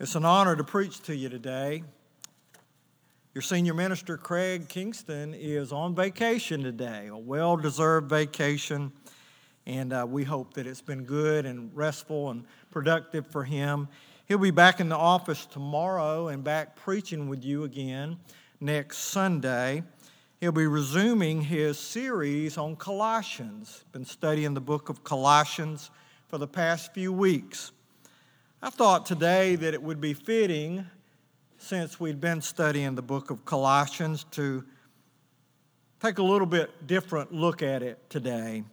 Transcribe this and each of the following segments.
It's an honor to preach to you today. Your senior minister, Craig Kingston, is on vacation today, a well deserved vacation, and uh, we hope that it's been good and restful and productive for him. He'll be back in the office tomorrow and back preaching with you again next Sunday. He'll be resuming his series on Colossians. Been studying the book of Colossians for the past few weeks. I thought today that it would be fitting, since we'd been studying the book of Colossians, to take a little bit different look at it today.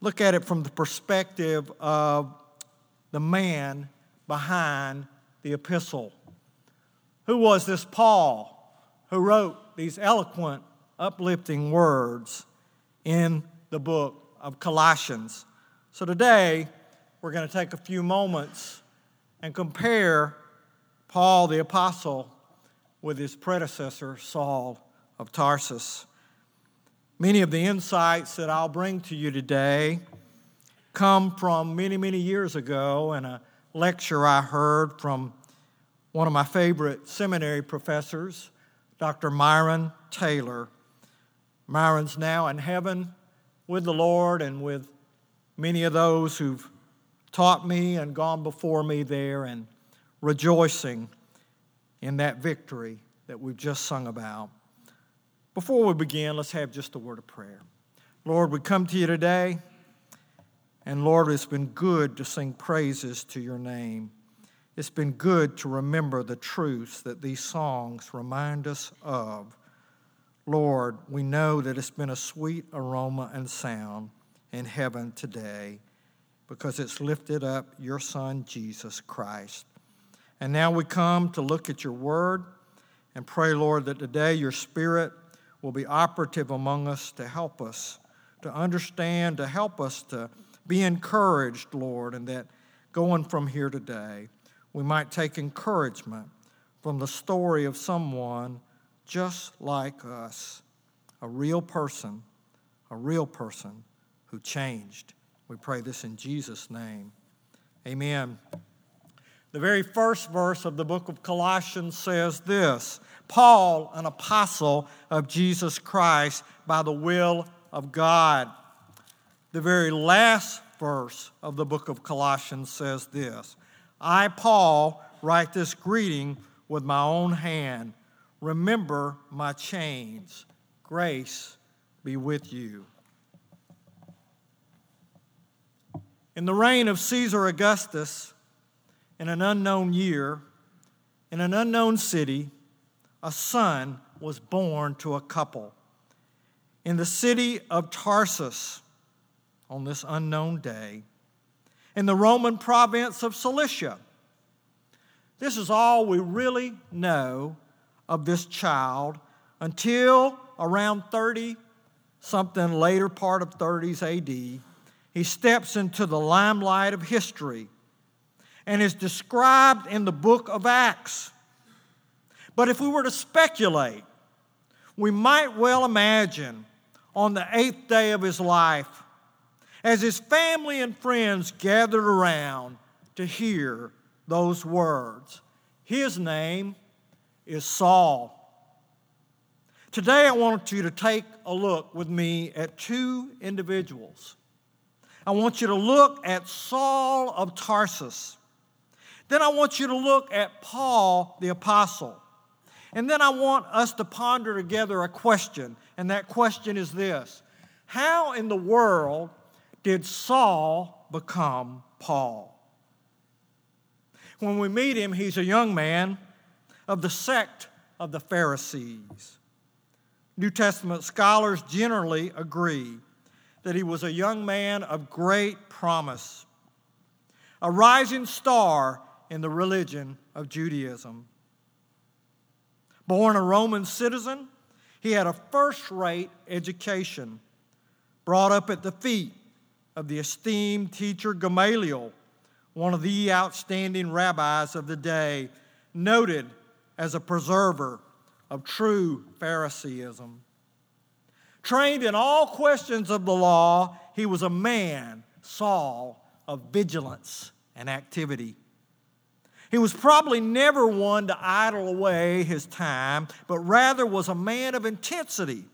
Look at it from the perspective of the man behind the epistle. Who was this Paul who wrote these eloquent, uplifting words in the book of Colossians? So today, we're going to take a few moments and compare Paul the Apostle with his predecessor, Saul of Tarsus. Many of the insights that I'll bring to you today come from many, many years ago in a lecture I heard from one of my favorite seminary professors, Dr. Myron Taylor. Myron's now in heaven with the Lord and with many of those who've taught me and gone before me there and rejoicing in that victory that we've just sung about. Before we begin, let's have just a word of prayer. Lord, we come to you today, and Lord, it's been good to sing praises to your name. It's been good to remember the truths that these songs remind us of. Lord, we know that it's been a sweet aroma and sound in heaven today because it's lifted up your Son, Jesus Christ. And now we come to look at your word and pray, Lord, that today your Spirit will be operative among us to help us to understand, to help us to be encouraged, Lord, and that going from here today, we might take encouragement from the story of someone just like us, a real person, a real person who changed we pray this in Jesus' name. Amen. The very first verse of the book of Colossians says this Paul, an apostle of Jesus Christ by the will of God. The very last verse of the book of Colossians says this I, Paul, write this greeting with my own hand. Remember my chains. Grace be with you. In the reign of Caesar Augustus, in an unknown year, in an unknown city, a son was born to a couple. In the city of Tarsus, on this unknown day, in the Roman province of Cilicia. This is all we really know of this child until around 30, something later part of 30s AD he steps into the limelight of history and is described in the book of Acts. But if we were to speculate, we might well imagine on the eighth day of his life, as his family and friends gathered around to hear those words. His name is Saul. Today, I want you to take a look with me at two individuals I want you to look at Saul of Tarsus. Then I want you to look at Paul the Apostle. And then I want us to ponder together a question, and that question is this How in the world did Saul become Paul? When we meet him, he's a young man of the sect of the Pharisees. New Testament scholars generally agree that he was a young man of great promise, a rising star in the religion of Judaism. Born a Roman citizen, he had a first rate education, brought up at the feet of the esteemed teacher Gamaliel, one of the outstanding rabbis of the day, noted as a preserver of true Phariseeism. Trained in all questions of the law, he was a man, Saul, of vigilance and activity. He was probably never one to idle away his time, but rather was a man of intensity,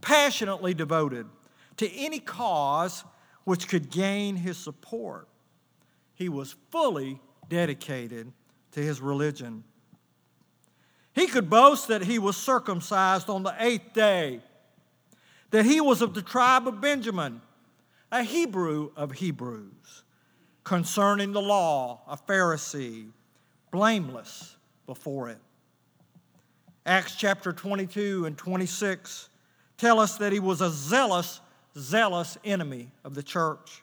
passionately devoted to any cause which could gain his support. He was fully dedicated to his religion. He could boast that he was circumcised on the eighth day, that he was of the tribe of Benjamin, a Hebrew of Hebrews, concerning the law, a Pharisee, blameless before it. Acts chapter 22 and 26 tell us that he was a zealous, zealous enemy of the church.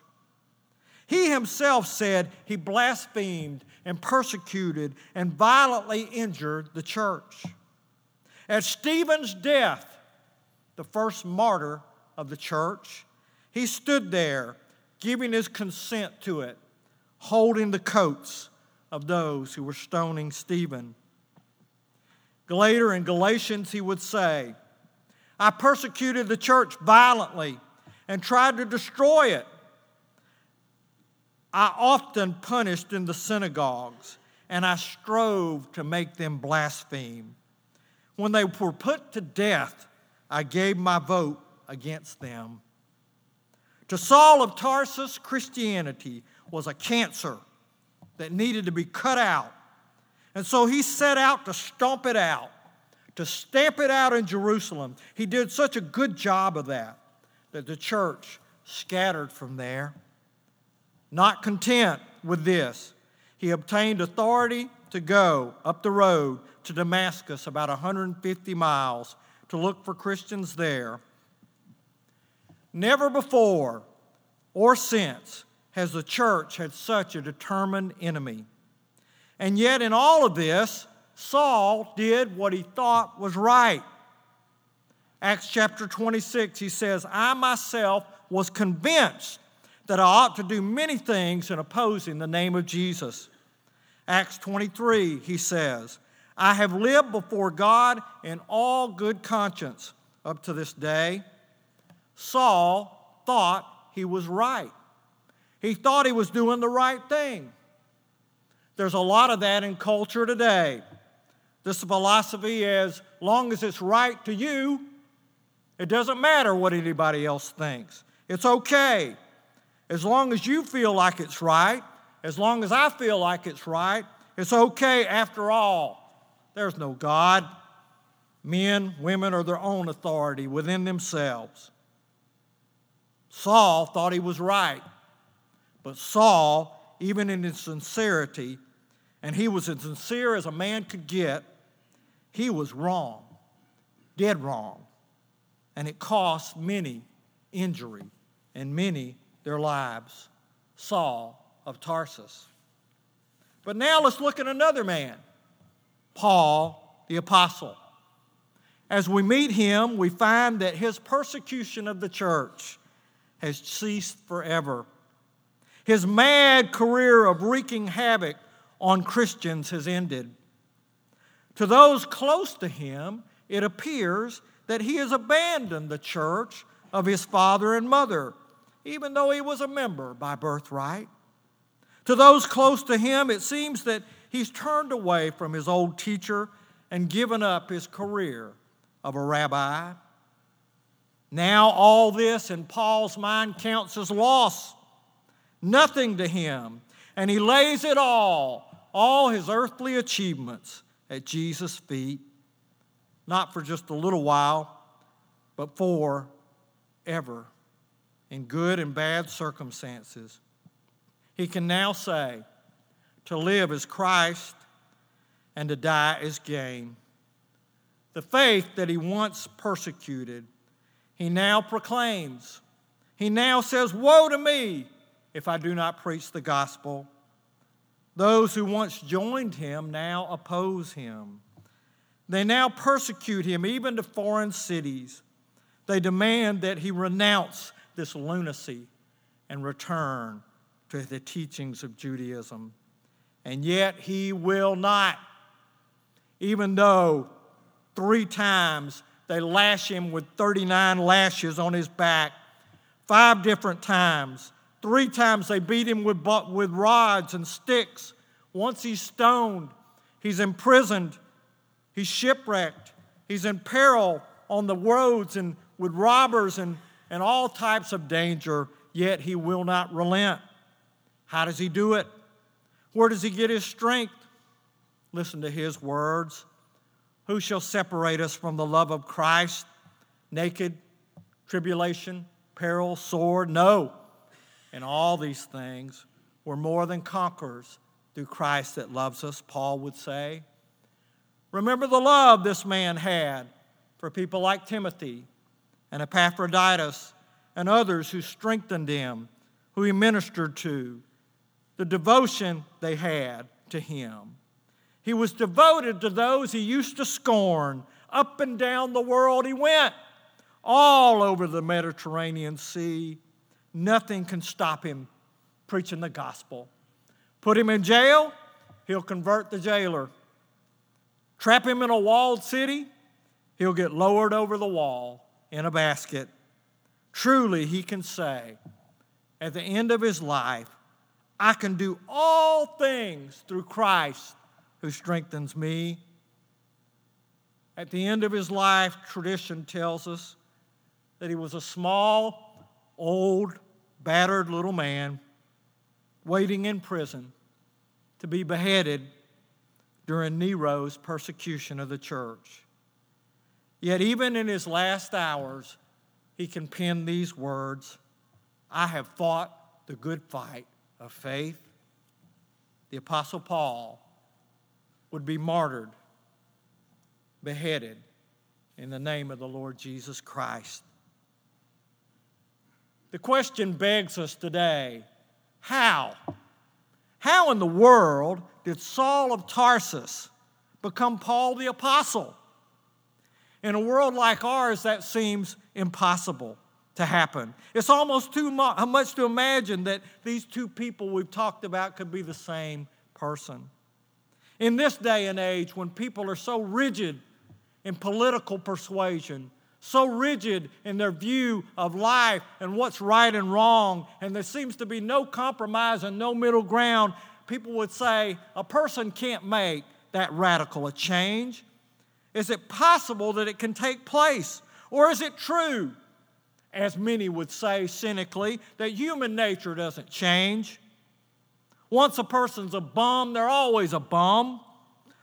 He himself said he blasphemed and persecuted and violently injured the church. At Stephen's death, the first martyr of the church, he stood there giving his consent to it, holding the coats of those who were stoning Stephen. Later in Galatians, he would say, I persecuted the church violently and tried to destroy it. I often punished in the synagogues, and I strove to make them blaspheme. When they were put to death, I gave my vote against them. To Saul of Tarsus, Christianity was a cancer that needed to be cut out. And so he set out to stomp it out, to stamp it out in Jerusalem. He did such a good job of that that the church scattered from there. Not content with this, he obtained authority to go up the road to Damascus, about 150 miles, to look for Christians there. Never before or since has the church had such a determined enemy. And yet, in all of this, Saul did what he thought was right. Acts chapter 26, he says, I myself was convinced that I ought to do many things in opposing the name of Jesus. Acts 23, he says, I have lived before God in all good conscience up to this day. Saul thought he was right. He thought he was doing the right thing. There's a lot of that in culture today. This philosophy, as long as it's right to you, it doesn't matter what anybody else thinks. It's okay. As long as you feel like it's right, as long as I feel like it's right, it's okay after all. There's no God. Men, women are their own authority within themselves. Saul thought he was right, but Saul, even in his sincerity, and he was as sincere as a man could get, he was wrong, dead wrong. And it cost many injury and many their lives Saul of Tarsus. But now let's look at another man, Paul the Apostle. As we meet him, we find that his persecution of the church has ceased forever. His mad career of wreaking havoc on Christians has ended. To those close to him, it appears that he has abandoned the church of his father and mother even though he was a member by birthright. To those close to him, it seems that he's turned away from his old teacher and given up his career of a rabbi. Now, all this in Paul's mind counts as loss, nothing to him, and he lays it all, all his earthly achievements, at Jesus' feet, not for just a little while, but for ever in good and bad circumstances. He can now say, to live as Christ and to die as gain. The faith that he once persecuted, he now proclaims. He now says, Woe to me if I do not preach the gospel. Those who once joined him now oppose him. They now persecute him, even to foreign cities. They demand that he renounce this lunacy and return to the teachings of Judaism. And yet he will not, even though three times they lash him with 39 lashes on his back, five different times. Three times they beat him with, with rods and sticks Once he's stoned, he's imprisoned, he's shipwrecked, he's in peril on the roads and with robbers and, and all types of danger, yet he will not relent. How does he do it? Where does he get his strength? Listen to his words. Who shall separate us from the love of Christ? Naked, tribulation, peril, sword? No. In all these things, we're more than conquerors through Christ that loves us, Paul would say. Remember the love this man had for people like Timothy and Epaphroditus and others who strengthened him, who he ministered to, the devotion they had to him. He was devoted to those he used to scorn. Up and down the world he went, all over the Mediterranean Sea. Nothing can stop him preaching the gospel. Put him in jail, he'll convert the jailer. Trap him in a walled city, he'll get lowered over the wall in a basket. Truly, he can say at the end of his life, I can do all things through Christ who strengthens me. At the end of his life, tradition tells us that he was a small, old, battered little man waiting in prison to be beheaded during Nero's persecution of the church. Yet, even in his last hours, he can pen these words I have fought the good fight of faith. The Apostle Paul would be martyred, beheaded in the name of the Lord Jesus Christ. The question begs us today how? How in the world did Saul of Tarsus become Paul the Apostle? In a world like ours, that seems impossible to happen. It's almost too much to imagine that these two people we've talked about could be the same person. In this day and age, when people are so rigid in political persuasion, so rigid in their view of life and what's right and wrong, and there seems to be no compromise and no middle ground, people would say a person can't make that radical a change. Is it possible that it can take place? Or is it true, as many would say cynically, that human nature doesn't change? Once a person's a bum, they're always a bum.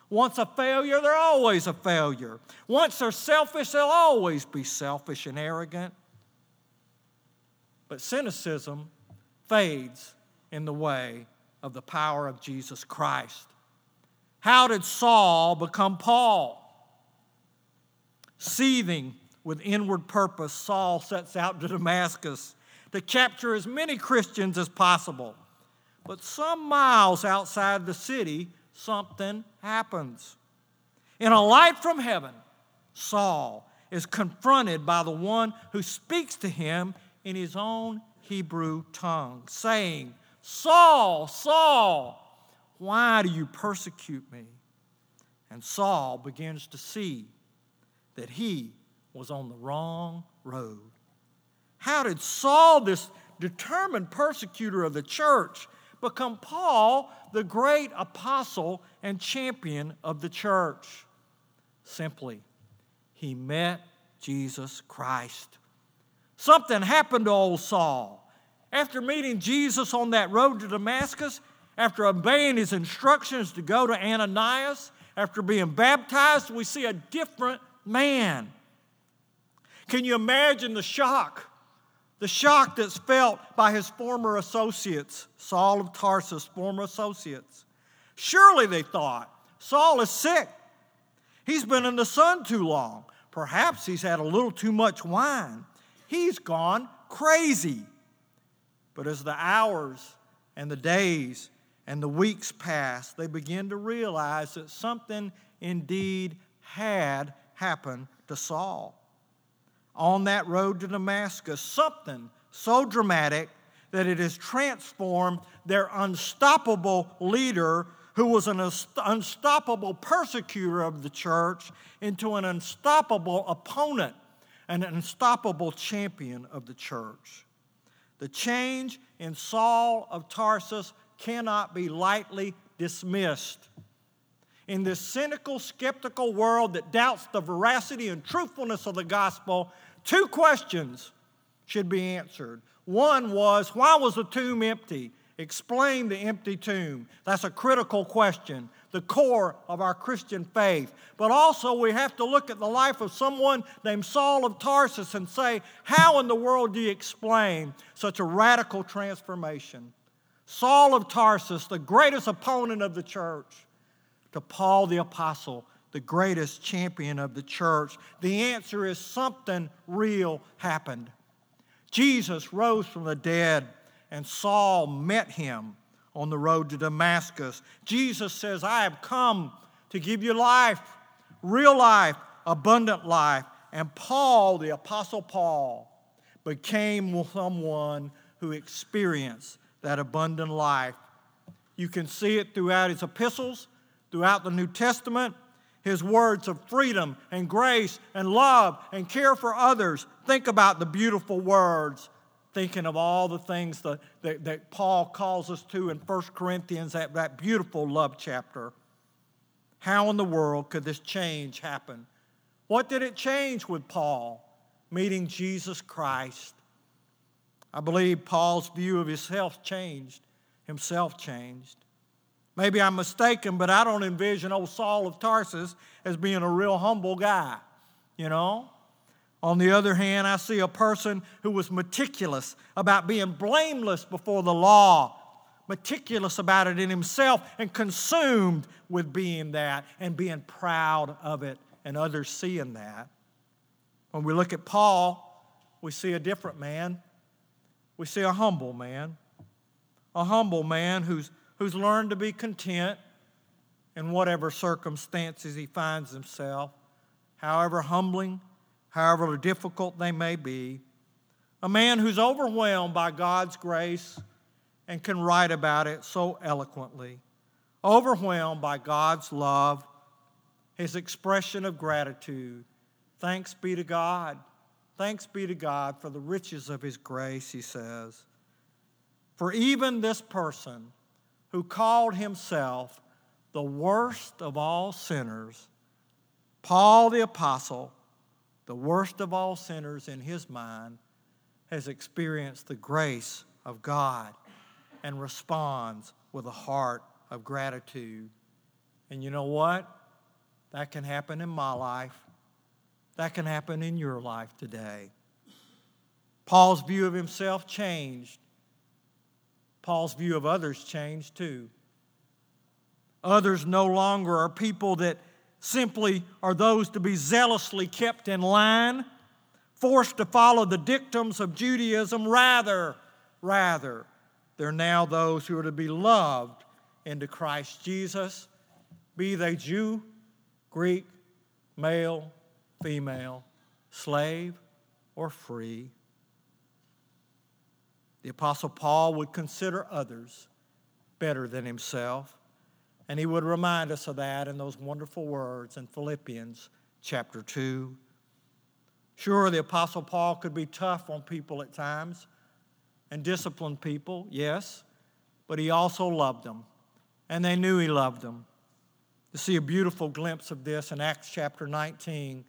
Once a failure, they're always a failure. Once they're selfish, they'll always be selfish and arrogant. But cynicism fades in the way of the power of Jesus Christ. How did Saul become Paul? Seething with inward purpose, Saul sets out to Damascus to capture as many Christians as possible. But some miles outside the city, something happens. In a light from heaven, Saul is confronted by the one who speaks to him in his own Hebrew tongue, saying, Saul, Saul, why do you persecute me? And Saul begins to see that he was on the wrong road. How did Saul, this determined persecutor of the church, become Paul, the great apostle and champion of the church? Simply, he met Jesus Christ. Something happened to old Saul. After meeting Jesus on that road to Damascus, after obeying his instructions to go to Ananias, after being baptized, we see a different man. Can you imagine the shock? The shock that's felt by his former associates, Saul of Tarsus' former associates. Surely they thought, Saul is sick. He's been in the sun too long. Perhaps he's had a little too much wine. He's gone crazy. But as the hours and the days and the weeks passed, they began to realize that something indeed had happened to Saul. On that road to Damascus, something so dramatic that it has transformed their unstoppable leader, who was an unstoppable persecutor of the church, into an unstoppable opponent an unstoppable champion of the church. The change in Saul of Tarsus cannot be lightly dismissed. In this cynical, skeptical world that doubts the veracity and truthfulness of the gospel, two questions should be answered. One was, why was the tomb empty? Explain the empty tomb. That's a critical question, the core of our Christian faith. But also, we have to look at the life of someone named Saul of Tarsus and say, how in the world do you explain such a radical transformation? Saul of Tarsus, the greatest opponent of the church, to Paul the Apostle, the greatest champion of the church? The answer is something real happened. Jesus rose from the dead, and Saul met him on the road to Damascus. Jesus says, I have come to give you life, real life, abundant life. And Paul, the Apostle Paul, became someone who experienced that abundant life. You can see it throughout his epistles, throughout the New Testament, his words of freedom and grace and love and care for others. Think about the beautiful words, thinking of all the things that, that, that Paul calls us to in 1 Corinthians, that, that beautiful love chapter. How in the world could this change happen? What did it change with Paul? Meeting Jesus Christ. I believe Paul's view of himself changed. Himself changed. Maybe I'm mistaken, but I don't envision old Saul of Tarsus as being a real humble guy, you know? On the other hand, I see a person who was meticulous about being blameless before the law, meticulous about it in himself, and consumed with being that and being proud of it, and others seeing that. When we look at Paul, we see a different man. We see a humble man, a humble man who's who's learned to be content in whatever circumstances he finds himself, however humbling, however difficult they may be. A man who's overwhelmed by God's grace and can write about it so eloquently. Overwhelmed by God's love, his expression of gratitude. Thanks be to God. Thanks be to God for the riches of his grace, he says. For even this person, who called himself the worst of all sinners, Paul the Apostle, the worst of all sinners in his mind, has experienced the grace of God and responds with a heart of gratitude. And you know what? That can happen in my life. That can happen in your life today. Paul's view of himself changed Paul's view of others changed too. Others no longer are people that simply are those to be zealously kept in line, forced to follow the dictums of Judaism. Rather, rather, they're now those who are to be loved into Christ Jesus, be they Jew, Greek, male, female, slave, or free. The Apostle Paul would consider others better than himself. And he would remind us of that in those wonderful words in Philippians chapter 2. Sure, the Apostle Paul could be tough on people at times and discipline people, yes, but he also loved them, and they knew he loved them. You see a beautiful glimpse of this in Acts chapter 19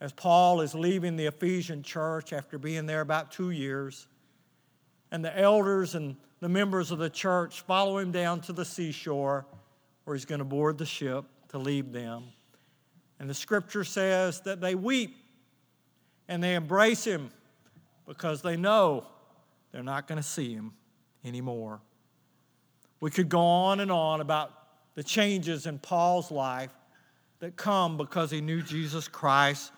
as Paul is leaving the Ephesian church after being there about two years and the elders and the members of the church follow him down to the seashore where he's going to board the ship to leave them. And the scripture says that they weep and they embrace him because they know they're not going to see him anymore. We could go on and on about the changes in Paul's life that come because he knew Jesus Christ,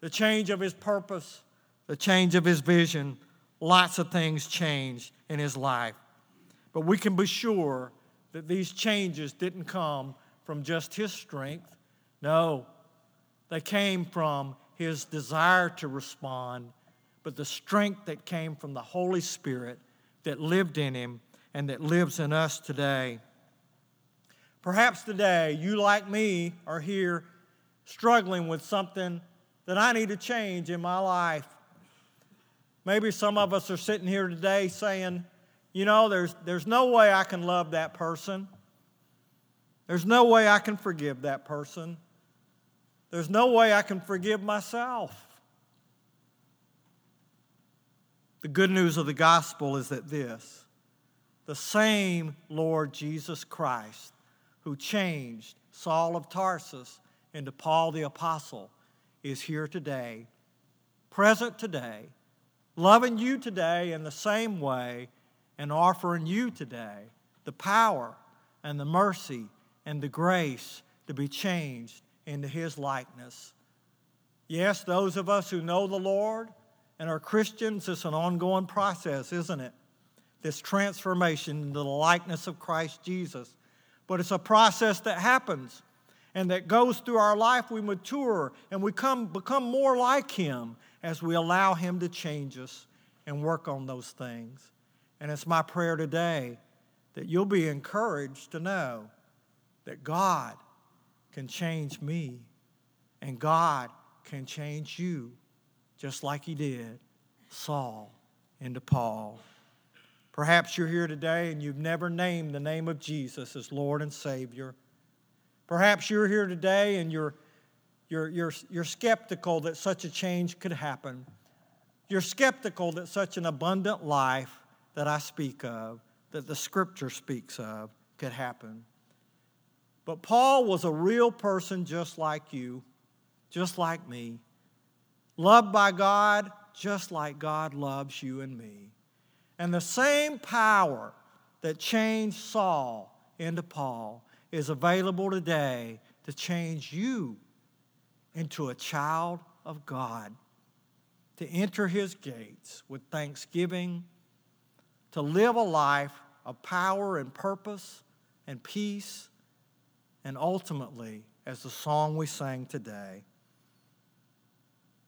the change of his purpose, the change of his vision lots of things changed in his life. But we can be sure that these changes didn't come from just his strength. No, they came from his desire to respond, but the strength that came from the Holy Spirit that lived in him and that lives in us today. Perhaps today, you, like me, are here struggling with something that I need to change in my life. Maybe some of us are sitting here today saying, you know, there's, there's no way I can love that person. There's no way I can forgive that person. There's no way I can forgive myself. The good news of the gospel is that this the same Lord Jesus Christ who changed Saul of Tarsus into Paul the Apostle is here today, present today, loving you today in the same way, and offering you today the power and the mercy and the grace to be changed into His likeness. Yes, those of us who know the Lord and are Christians, it's an ongoing process, isn't it? This transformation into the likeness of Christ Jesus. But it's a process that happens and that goes through our life. We mature and we come, become more like Him as we allow Him to change us and work on those things. And it's my prayer today that you'll be encouraged to know that God can change me and God can change you just like He did Saul into Paul. Perhaps you're here today and you've never named the name of Jesus as Lord and Savior. Perhaps you're here today and you're, you're, you're, you're skeptical that such a change could happen. You're skeptical that such an abundant life that I speak of, that the scripture speaks of, could happen. But Paul was a real person just like you, just like me, loved by God just like God loves you and me. And the same power that changed Saul into Paul is available today to change you into a child of God, to enter his gates with thanksgiving to live a life of power and purpose and peace, and ultimately, as the song we sang today,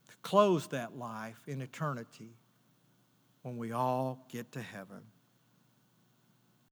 to close that life in eternity when we all get to heaven.